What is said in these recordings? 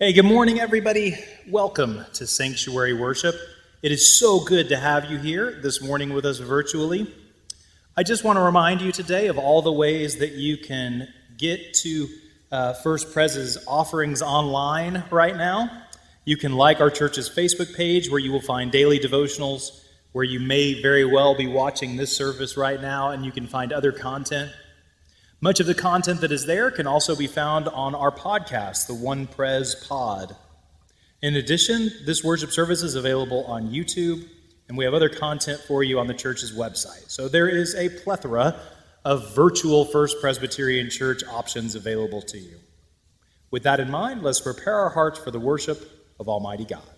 Hey, good morning, everybody. Welcome to Sanctuary Worship. It is so good to have you here this morning with us virtually. I just want to remind you today of all the ways that you can get to uh, First Pres's offerings online right now. You can like our church's Facebook page where you will find daily devotionals, where you may very well be watching this service right now, and you can find other content. Much of the content that is there can also be found on our podcast, the One Pres Pod. In addition, this worship service is available on YouTube, and we have other content for you on the church's website. So there is a plethora of virtual First Presbyterian Church options available to you. With that in mind, let's prepare our hearts for the worship of Almighty God.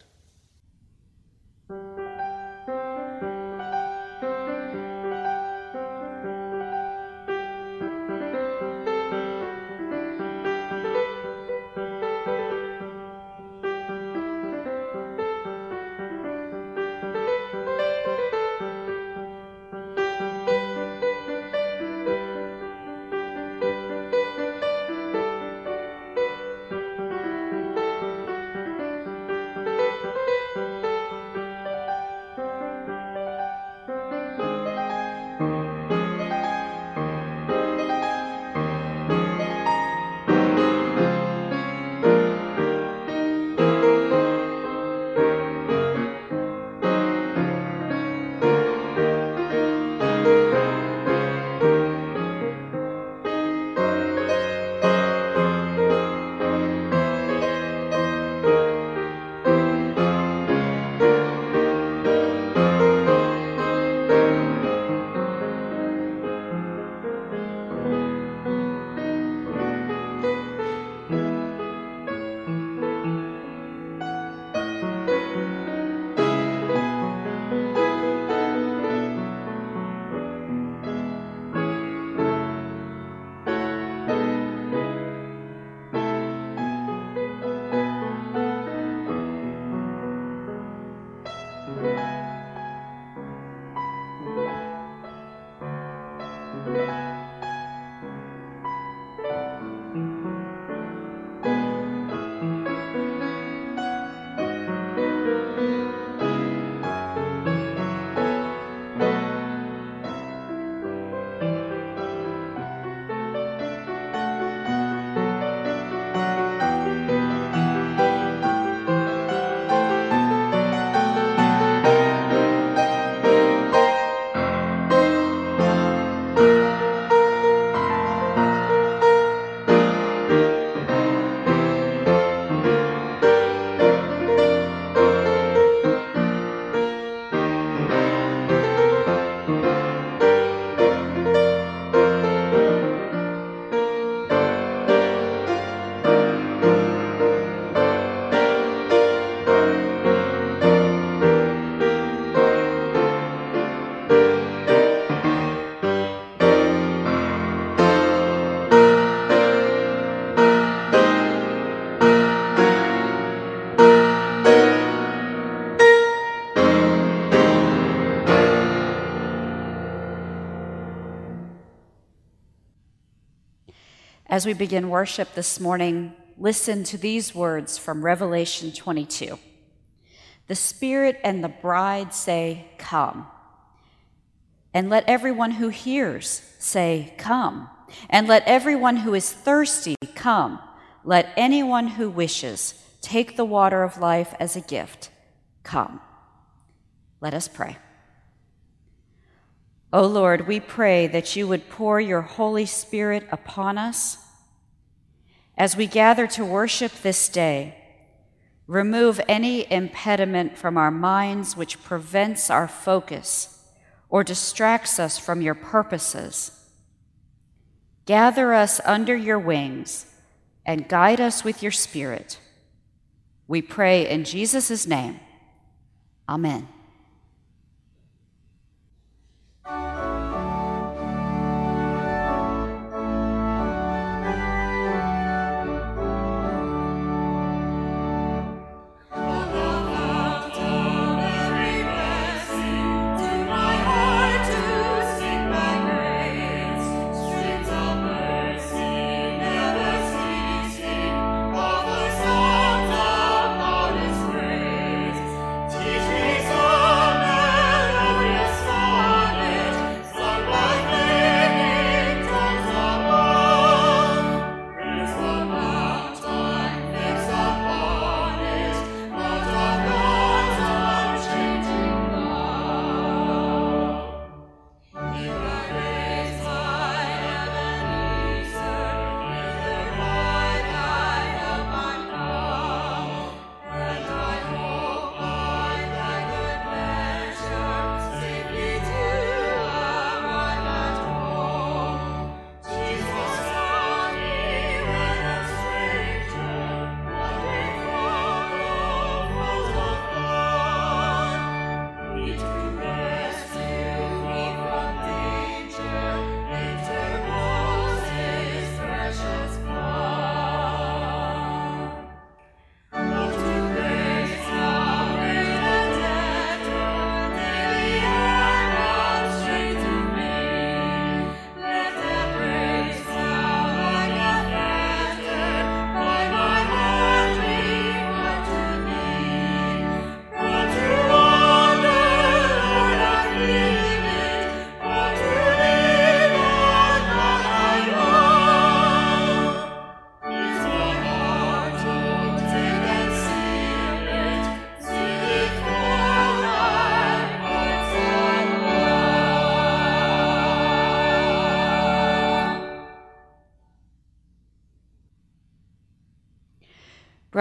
As we begin worship this morning, listen to these words from Revelation 22. The Spirit and the bride say, Come. And let everyone who hears say, Come. And let everyone who is thirsty come. Let anyone who wishes take the water of life as a gift. Come. Let us pray. O Lord, we pray that you would pour your Holy Spirit upon us as we gather to worship this day, remove any impediment from our minds which prevents our focus or distracts us from your purposes. Gather us under your wings and guide us with your Spirit. We pray in Jesus' name. Amen.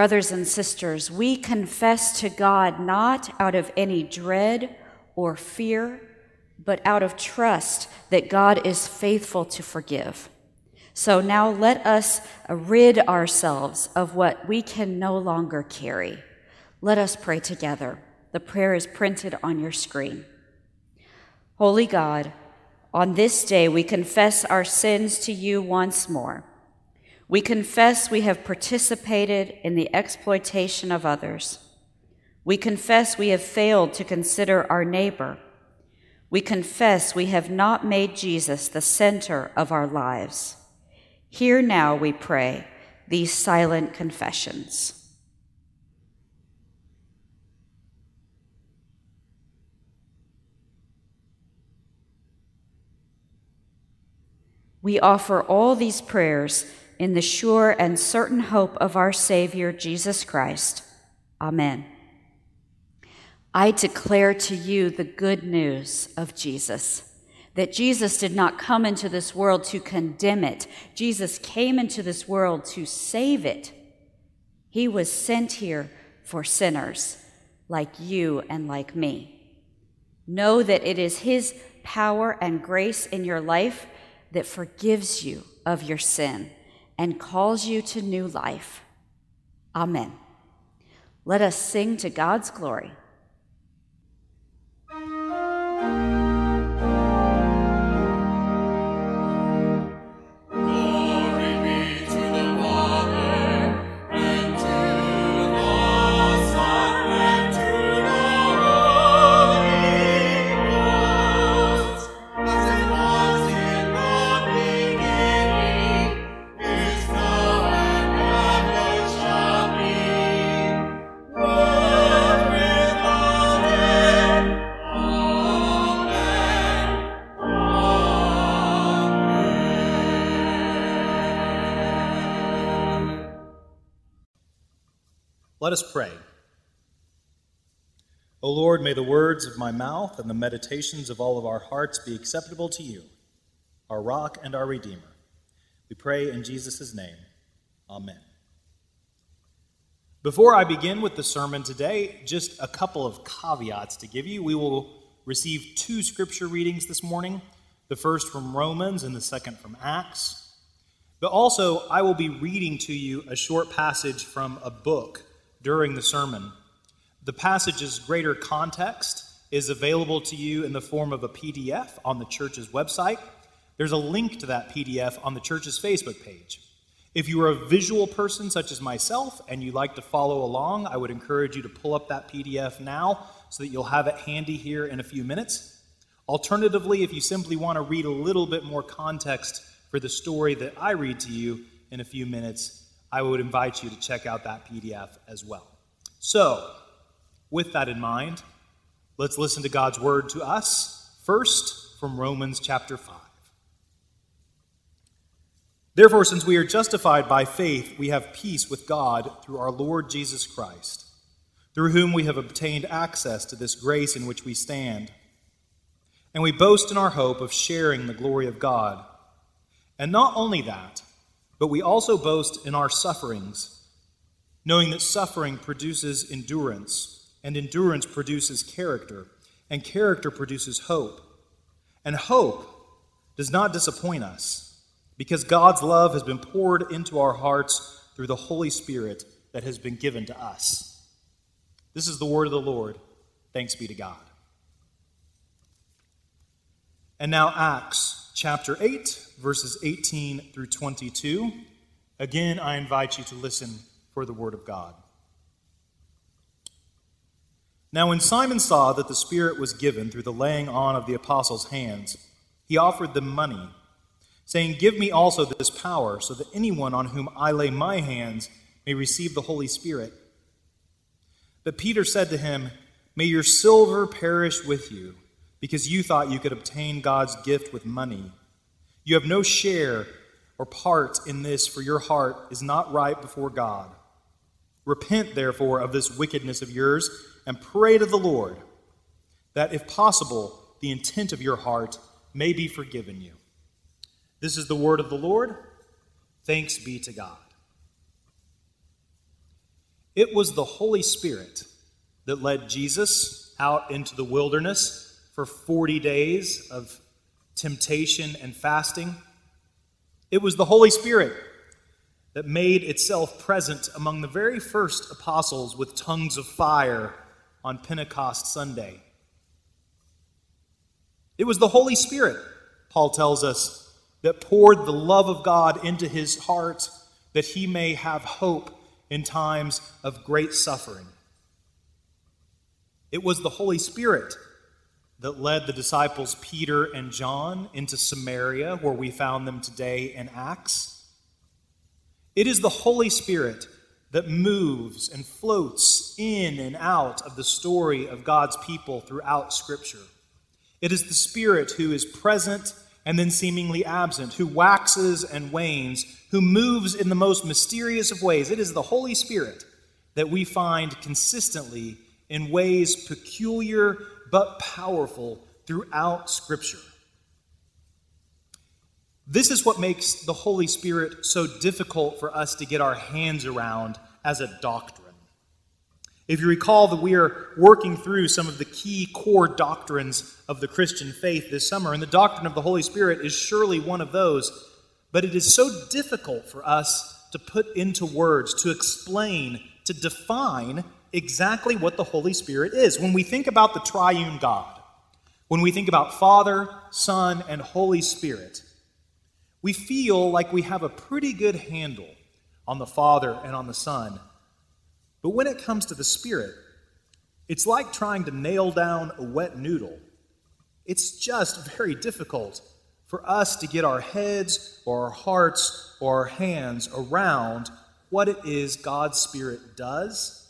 Brothers and sisters, we confess to God not out of any dread or fear, but out of trust that God is faithful to forgive. So now let us rid ourselves of what we can no longer carry. Let us pray together. The prayer is printed on your screen. Holy God, on this day we confess our sins to you once more. We confess we have participated in the exploitation of others. We confess we have failed to consider our neighbor. We confess we have not made Jesus the center of our lives. Hear now, we pray, these silent confessions. We offer all these prayers in the sure and certain hope of our Savior, Jesus Christ. Amen. I declare to you the good news of Jesus that Jesus did not come into this world to condemn it, Jesus came into this world to save it. He was sent here for sinners like you and like me. Know that it is His power and grace in your life that forgives you of your sin and calls you to new life. Amen. Let us sing to God's glory. Let us pray. O Lord, may the words of my mouth and the meditations of all of our hearts be acceptable to you, our rock and our redeemer. We pray in Jesus' name. Amen. Before I begin with the sermon today, just a couple of caveats to give you. We will receive two scripture readings this morning the first from Romans and the second from Acts. But also, I will be reading to you a short passage from a book during the sermon. The passage's greater context is available to you in the form of a PDF on the church's website. There's a link to that PDF on the church's Facebook page. If you are a visual person such as myself and you like to follow along, I would encourage you to pull up that PDF now so that you'll have it handy here in a few minutes. Alternatively, if you simply want to read a little bit more context for the story that I read to you in a few minutes, I would invite you to check out that PDF as well. So, with that in mind, let's listen to God's word to us, first from Romans chapter 5. Therefore, since we are justified by faith, we have peace with God through our Lord Jesus Christ, through whom we have obtained access to this grace in which we stand. And we boast in our hope of sharing the glory of God. And not only that, but we also boast in our sufferings, knowing that suffering produces endurance, and endurance produces character, and character produces hope. And hope does not disappoint us, because God's love has been poured into our hearts through the Holy Spirit that has been given to us. This is the word of the Lord. Thanks be to God. And now, Acts chapter 8, verses 18 through 22. Again, I invite you to listen for the word of God. Now, when Simon saw that the Spirit was given through the laying on of the apostles' hands, he offered them money, saying, Give me also this power, so that anyone on whom I lay my hands may receive the Holy Spirit. But Peter said to him, May your silver perish with you, because you thought you could obtain God's gift with money. You have no share or part in this, for your heart is not right before God. Repent, therefore, of this wickedness of yours, and pray to the Lord, that if possible, the intent of your heart may be forgiven you. This is the word of the Lord. Thanks be to God. It was the Holy Spirit that led Jesus out into the wilderness for 40 days of temptation and fasting. It was the Holy Spirit that made itself present among the very first apostles with tongues of fire on Pentecost Sunday. It was the Holy Spirit, Paul tells us, that poured the love of God into his heart that he may have hope in times of great suffering. It was the Holy Spirit that led the disciples Peter and John into Samaria, where we found them today in Acts. It is the Holy Spirit that moves and floats in and out of the story of God's people throughout Scripture. It is the Spirit who is present and then seemingly absent, who waxes and wanes, who moves in the most mysterious of ways. It is the Holy Spirit that we find consistently in ways peculiar but powerful throughout Scripture. This is what makes the Holy Spirit so difficult for us to get our hands around as a doctrine. If you recall that we are working through some of the key core doctrines of the Christian faith this summer, and the doctrine of the Holy Spirit is surely one of those, but it is so difficult for us to put into words, to explain, to define exactly what the Holy Spirit is. When we think about the triune God, when we think about Father, Son, and Holy Spirit, we feel like we have a pretty good handle on the Father and on the Son. But when it comes to the Spirit, it's like trying to nail down a wet noodle. It's just very difficult for us to get our heads or our hearts or our hands around what it is God's Spirit does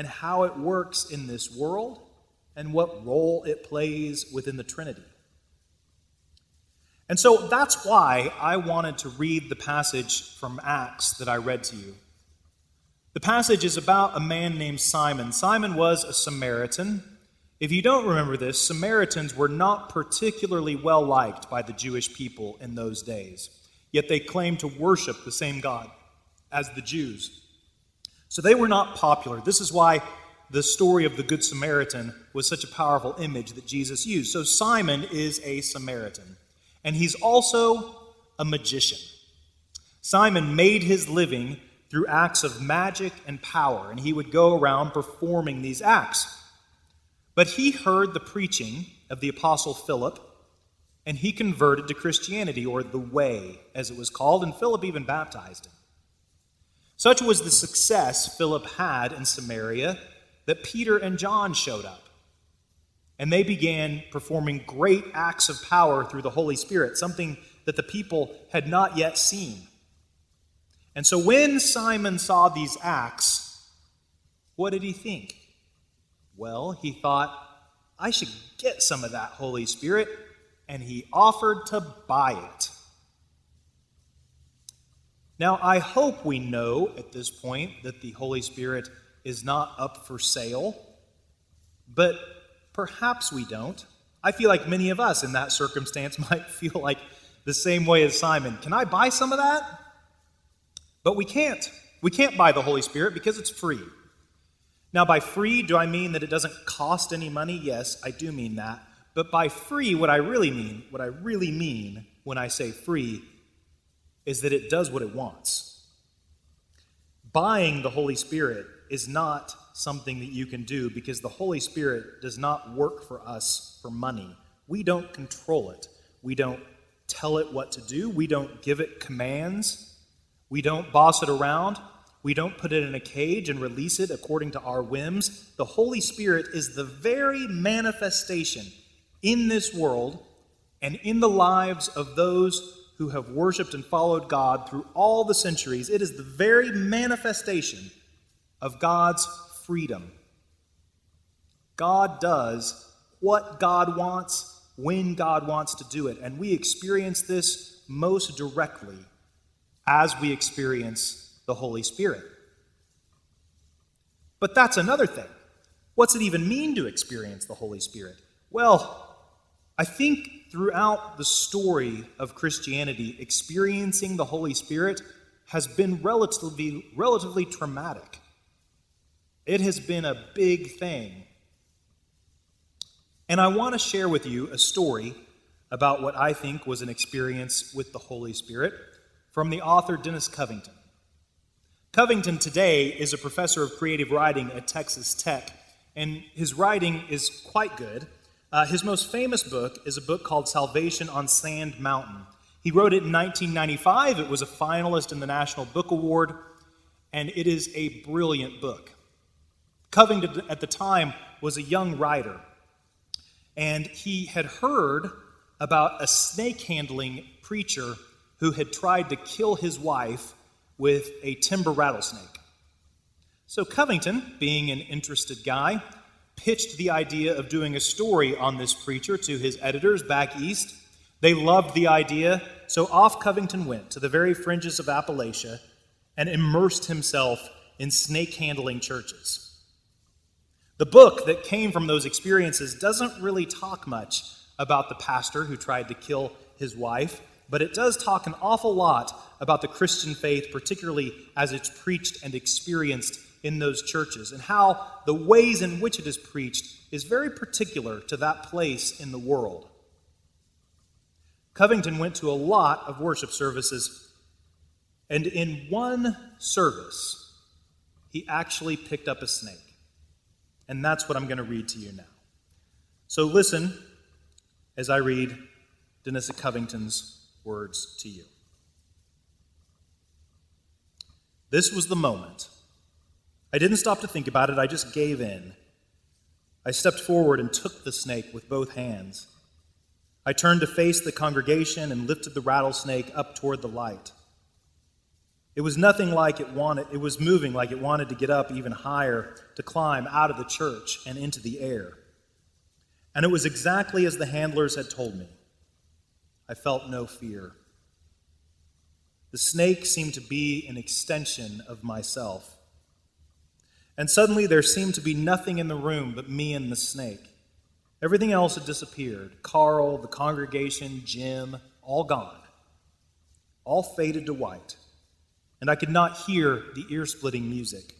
and how it works in this world and what role it plays within the Trinity. And so that's why I wanted to read the passage from Acts that I read to you. The passage is about a man named Simon. Simon was a Samaritan. If you don't remember this, Samaritans were not particularly well liked by the Jewish people in those days, yet they claimed to worship the same God as the Jews. So they were not popular. This is why the story of the Good Samaritan was such a powerful image that Jesus used. So Simon is a Samaritan, and he's also a magician. Simon made his living through acts of magic and power, and he would go around performing these acts. But he heard the preaching of the Apostle Philip, and he converted to Christianity, or the Way, as it was called, and Philip even baptized him. Such was the success Philip had in Samaria that Peter and John showed up. And they began performing great acts of power through the Holy Spirit, something that the people had not yet seen. And so when Simon saw these acts, what did he think? Well, he thought, I should get some of that Holy Spirit, and he offered to buy it. Now, I hope we know at this point that the Holy Spirit is not up for sale, but perhaps we don't. I feel like many of us in that circumstance might feel like the same way as Simon. Can I buy some of that? But we can't. We can't buy the Holy Spirit because it's free. Now, by free, do I mean that it doesn't cost any money? Yes, I do mean that. But by free, what I really mean, what I really mean when I say free, is that it does what it wants. Buying the Holy Spirit is not something that you can do because the Holy Spirit does not work for us for money. We don't control it. We don't tell it what to do. We don't give it commands. We don't boss it around. We don't put it in a cage and release it according to our whims. The Holy Spirit is the very manifestation in this world and in the lives of those who have worshiped and followed God through all the centuries. It is the very manifestation of God's freedom. God does what God wants when God wants to do it. And we experience this most directly as we experience the Holy Spirit. But that's another thing. What's it even mean to experience the Holy Spirit? Well, I think throughout the story of Christianity, experiencing the Holy Spirit has been relatively, relatively traumatic. It has been a big thing. And I want to share with you a story about what I think was an experience with the Holy Spirit from the author Dennis Covington. Covington today is a professor of creative writing at Texas Tech, and his writing is quite good. Uh, his most famous book is a book called Salvation on Sand Mountain. He wrote it in 1995. It was a finalist in the National Book Award, and it is a brilliant book. Covington at the time was a young writer, and he had heard about a snake handling preacher who had tried to kill his wife with a timber rattlesnake. So Covington, being an interested guy, pitched the idea of doing a story on this preacher to his editors back east. They loved the idea, so off Covington went to the very fringes of Appalachia and immersed himself in snake handling churches. The book that came from those experiences doesn't really talk much about the pastor who tried to kill his wife, but it does talk an awful lot about the Christian faith, particularly as it's preached and experienced in those churches, and how the ways in which it is preached is very particular to that place in the world. Covington went to a lot of worship services, and in one service, he actually picked up a snake. And that's what I'm going to read to you now. So listen as I read Dennis Covington's words to you. This was the moment. I didn't stop to think about it, I just gave in. I stepped forward and took the snake with both hands. I turned to face the congregation and lifted the rattlesnake up toward the light. It was nothing like it wanted, it was moving like it wanted to get up even higher, to climb out of the church and into the air. And it was exactly as the handlers had told me. I felt no fear. The snake seemed to be an extension of myself. And suddenly there seemed to be nothing in the room but me and the snake. Everything else had disappeared Carl, the congregation, Jim, all gone. All faded to white and I could not hear the ear splitting music.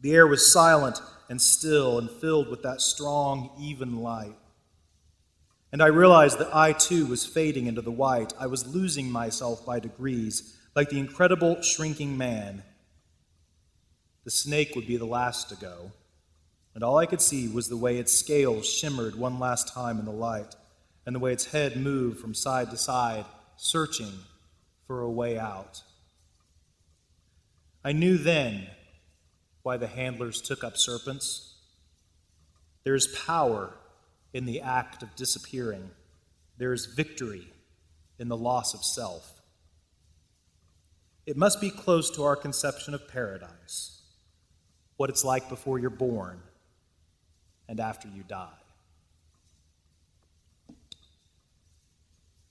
The air was silent and still and filled with that strong, even light. And I realized that I too was fading into the white. I was losing myself by degrees, like the incredible shrinking man. The snake would be the last to go, and all I could see was the way its scales shimmered one last time in the light, and the way its head moved from side to side, searching for a way out. I knew then why the handlers took up serpents. There is power in the act of disappearing, there is victory in the loss of self. It must be close to our conception of paradise, what it's like before you're born and after you die.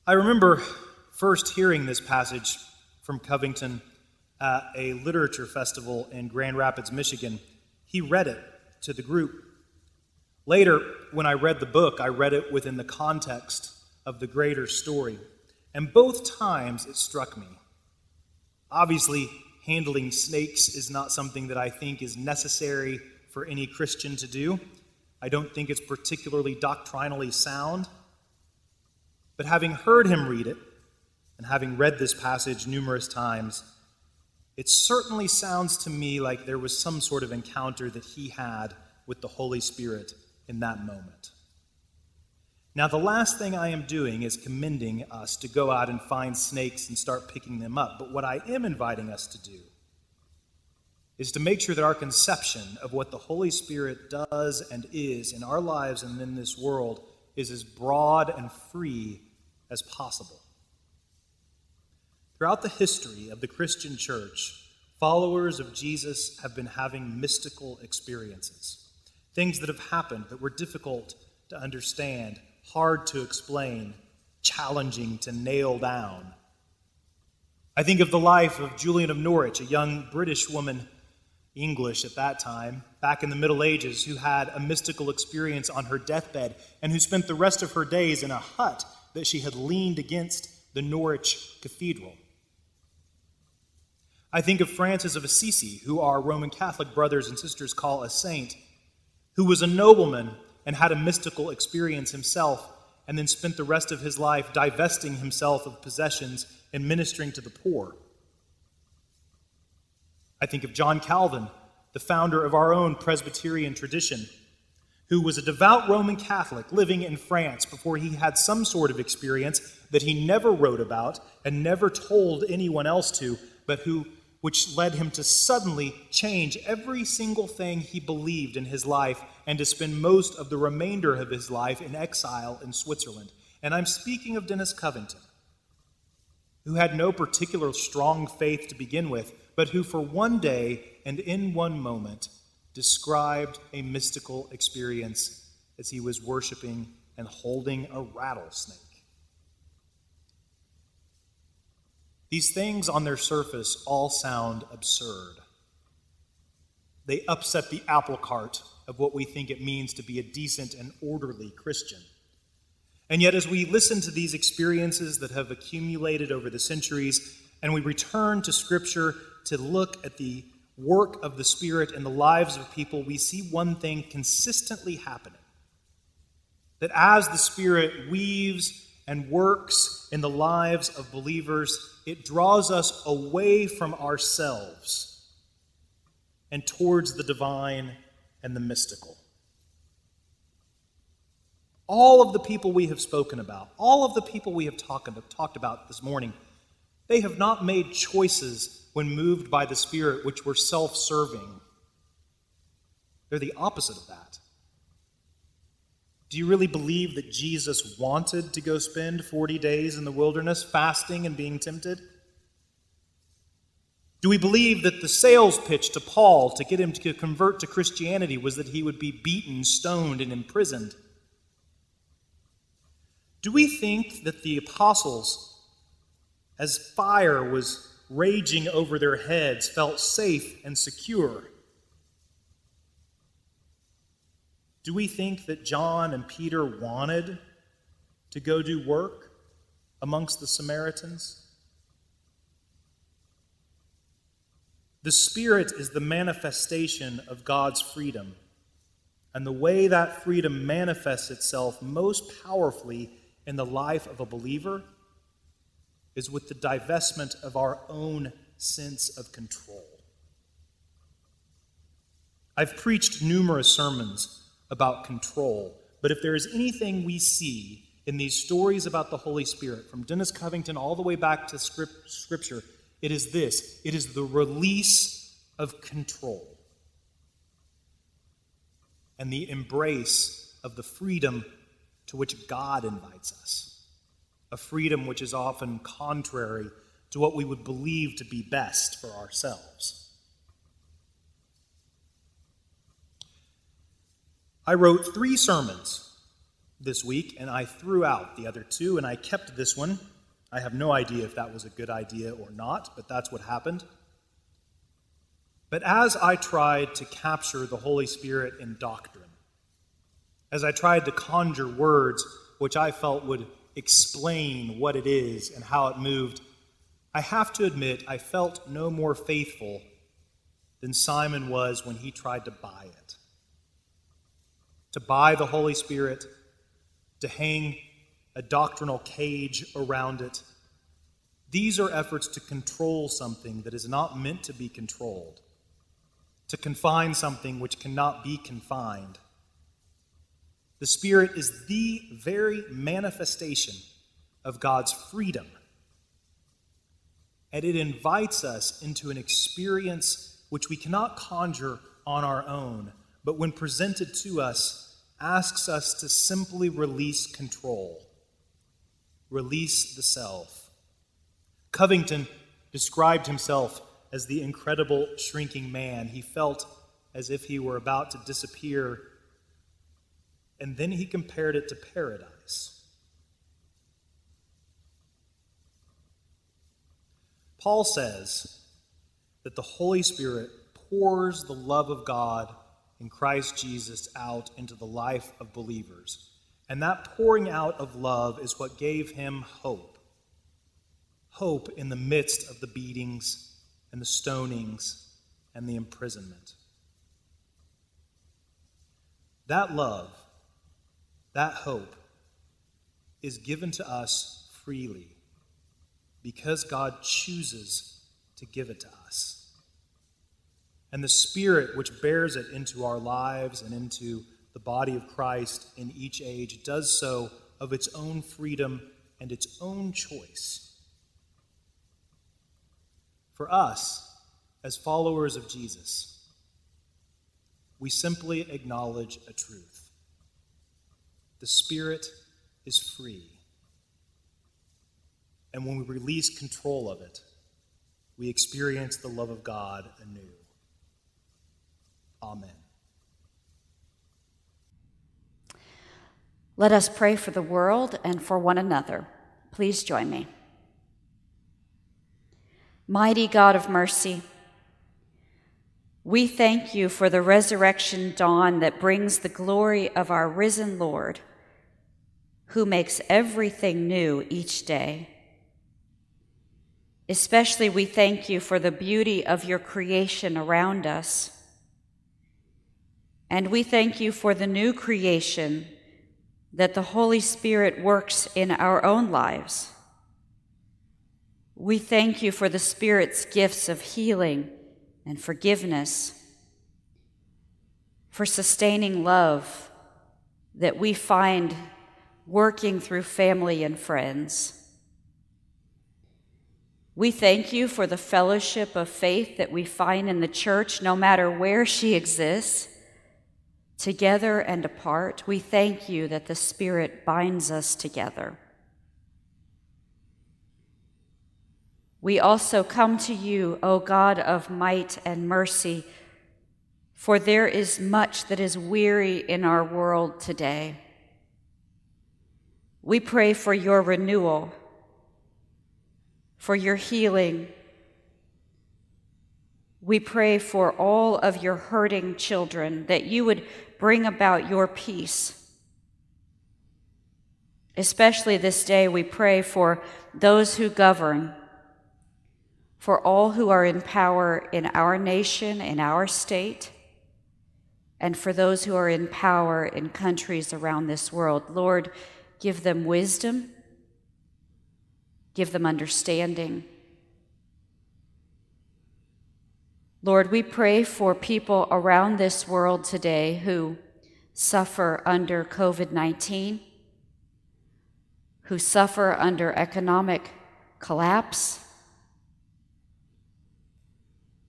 I remember first hearing this passage from Covington at a literature festival in Grand Rapids, Michigan. He read it to the group. Later, when I read the book, I read it within the context of the greater story. And both times it struck me. Obviously, handling snakes is not something that I think is necessary for any Christian to do. I don't think it's particularly doctrinally sound. But having heard him read it, and having read this passage numerous times, it certainly sounds to me like there was some sort of encounter that he had with the Holy Spirit in that moment. Now, the last thing I am doing is commending us to go out and find snakes and start picking them up. But what I am inviting us to do is to make sure that our conception of what the Holy Spirit does and is in our lives and in this world is as broad and free as possible. Throughout the history of the Christian church, followers of Jesus have been having mystical experiences, things that have happened that were difficult to understand, hard to explain, challenging to nail down. I think of the life of Julian of Norwich, a young British woman, English at that time, back in the Middle Ages, who had a mystical experience on her deathbed and who spent the rest of her days in a hut that she had leaned against the Norwich Cathedral. I think of Francis of Assisi, who our Roman Catholic brothers and sisters call a saint, who was a nobleman and had a mystical experience himself, and then spent the rest of his life divesting himself of possessions and ministering to the poor. I think of John Calvin, the founder of our own Presbyterian tradition, who was a devout Roman Catholic living in France before he had some sort of experience that he never wrote about and never told anyone else to, but who which led him to suddenly change every single thing he believed in his life and to spend most of the remainder of his life in exile in Switzerland. And I'm speaking of Dennis Covington, who had no particular strong faith to begin with, but who for one day and in one moment described a mystical experience as he was worshiping and holding a rattlesnake. These things on their surface all sound absurd. They upset the apple cart of what we think it means to be a decent and orderly Christian. And yet, as we listen to these experiences that have accumulated over the centuries, and we return to Scripture to look at the work of the Spirit in the lives of people, we see one thing consistently happening. That as the Spirit weaves and works in the lives of believers, it draws us away from ourselves and towards the divine and the mystical. All of the people we have spoken about, all of the people we have talk, talked about this morning, they have not made choices when moved by the Spirit which were self serving. They're the opposite of that. Do you really believe that Jesus wanted to go spend 40 days in the wilderness fasting and being tempted? Do we believe that the sales pitch to Paul to get him to convert to Christianity was that he would be beaten, stoned, and imprisoned? Do we think that the apostles, as fire was raging over their heads, felt safe and secure? Do we think that John and Peter wanted to go do work amongst the Samaritans? The Spirit is the manifestation of God's freedom. And the way that freedom manifests itself most powerfully in the life of a believer is with the divestment of our own sense of control. I've preached numerous sermons about control. But if there is anything we see in these stories about the Holy Spirit, from Dennis Covington all the way back to script, Scripture, it is this it is the release of control and the embrace of the freedom to which God invites us, a freedom which is often contrary to what we would believe to be best for ourselves. I wrote three sermons this week, and I threw out the other two, and I kept this one. I have no idea if that was a good idea or not, but that's what happened. But as I tried to capture the Holy Spirit in doctrine, as I tried to conjure words which I felt would explain what it is and how it moved, I have to admit I felt no more faithful than Simon was when he tried to buy it to buy the Holy Spirit, to hang a doctrinal cage around it. These are efforts to control something that is not meant to be controlled, to confine something which cannot be confined. The Spirit is the very manifestation of God's freedom. And it invites us into an experience which we cannot conjure on our own, but when presented to us, asks us to simply release control, release the self. Covington described himself as the incredible shrinking man. He felt as if he were about to disappear, and then he compared it to paradise. Paul says that the Holy Spirit pours the love of God in Christ Jesus out into the life of believers. And that pouring out of love is what gave him hope. Hope in the midst of the beatings and the stonings and the imprisonment. That love, that hope, is given to us freely because God chooses to give it to us. And the Spirit which bears it into our lives and into the body of Christ in each age does so of its own freedom and its own choice. For us, as followers of Jesus, we simply acknowledge a truth. The Spirit is free. And when we release control of it, we experience the love of God anew. Amen. Let us pray for the world and for one another. Please join me. Mighty God of mercy, we thank you for the resurrection dawn that brings the glory of our risen Lord, who makes everything new each day. Especially, we thank you for the beauty of your creation around us. And we thank you for the new creation that the Holy Spirit works in our own lives. We thank you for the Spirit's gifts of healing and forgiveness, for sustaining love that we find working through family and friends. We thank you for the fellowship of faith that we find in the church, no matter where she exists, together and apart. We thank you that the Spirit binds us together. We also come to you, O God of might and mercy, for there is much that is weary in our world today. We pray for your renewal for your healing. We pray for all of your hurting children that you would bring about your peace. Especially this day, we pray for those who govern, for all who are in power in our nation, in our state, and for those who are in power in countries around this world. Lord, give them wisdom give them understanding. Lord, we pray for people around this world today who suffer under COVID 19, who suffer under economic collapse,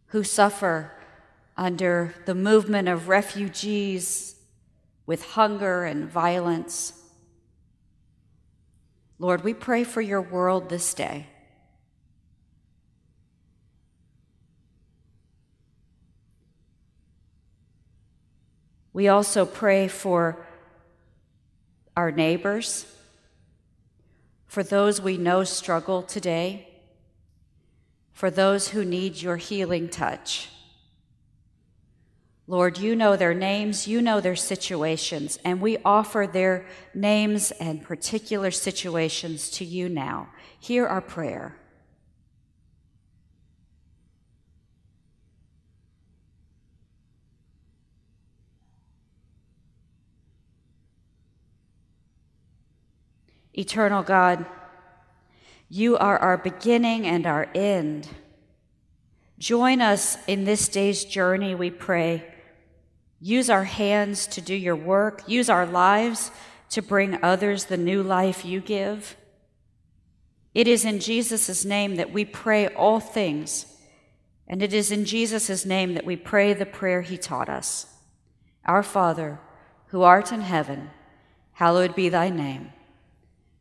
who suffer under the movement of refugees with hunger and violence. Lord, we pray for your world this day. We also pray for our neighbors, for those we know struggle today, for those who need your healing touch. Lord, you know their names, you know their situations, and we offer their names and particular situations to you now. Hear our prayer. Eternal God, you are our beginning and our end. Join us in this day's journey, we pray Use our hands to do your work. Use our lives to bring others the new life you give. It is in Jesus' name that we pray all things, and it is in Jesus' name that we pray the prayer he taught us Our Father, who art in heaven, hallowed be thy name.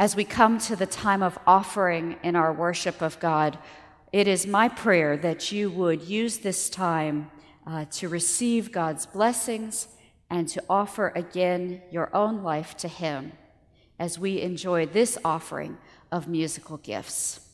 As we come to the time of offering in our worship of God, it is my prayer that you would use this time uh, to receive God's blessings and to offer again your own life to Him as we enjoy this offering of musical gifts.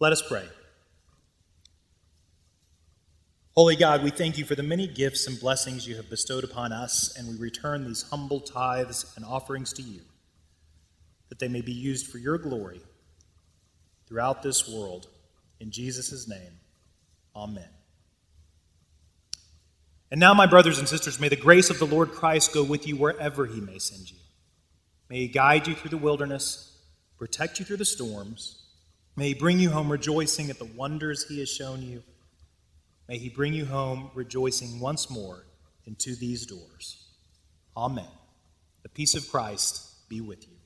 Let us pray. Holy God, we thank you for the many gifts and blessings you have bestowed upon us, and we return these humble tithes and offerings to you, that they may be used for your glory throughout this world. In Jesus' name, amen. And now, my brothers and sisters, may the grace of the Lord Christ go with you wherever he may send you. May he guide you through the wilderness, protect you through the storms. May he bring you home rejoicing at the wonders he has shown you. May he bring you home rejoicing once more into these doors. Amen. The peace of Christ be with you.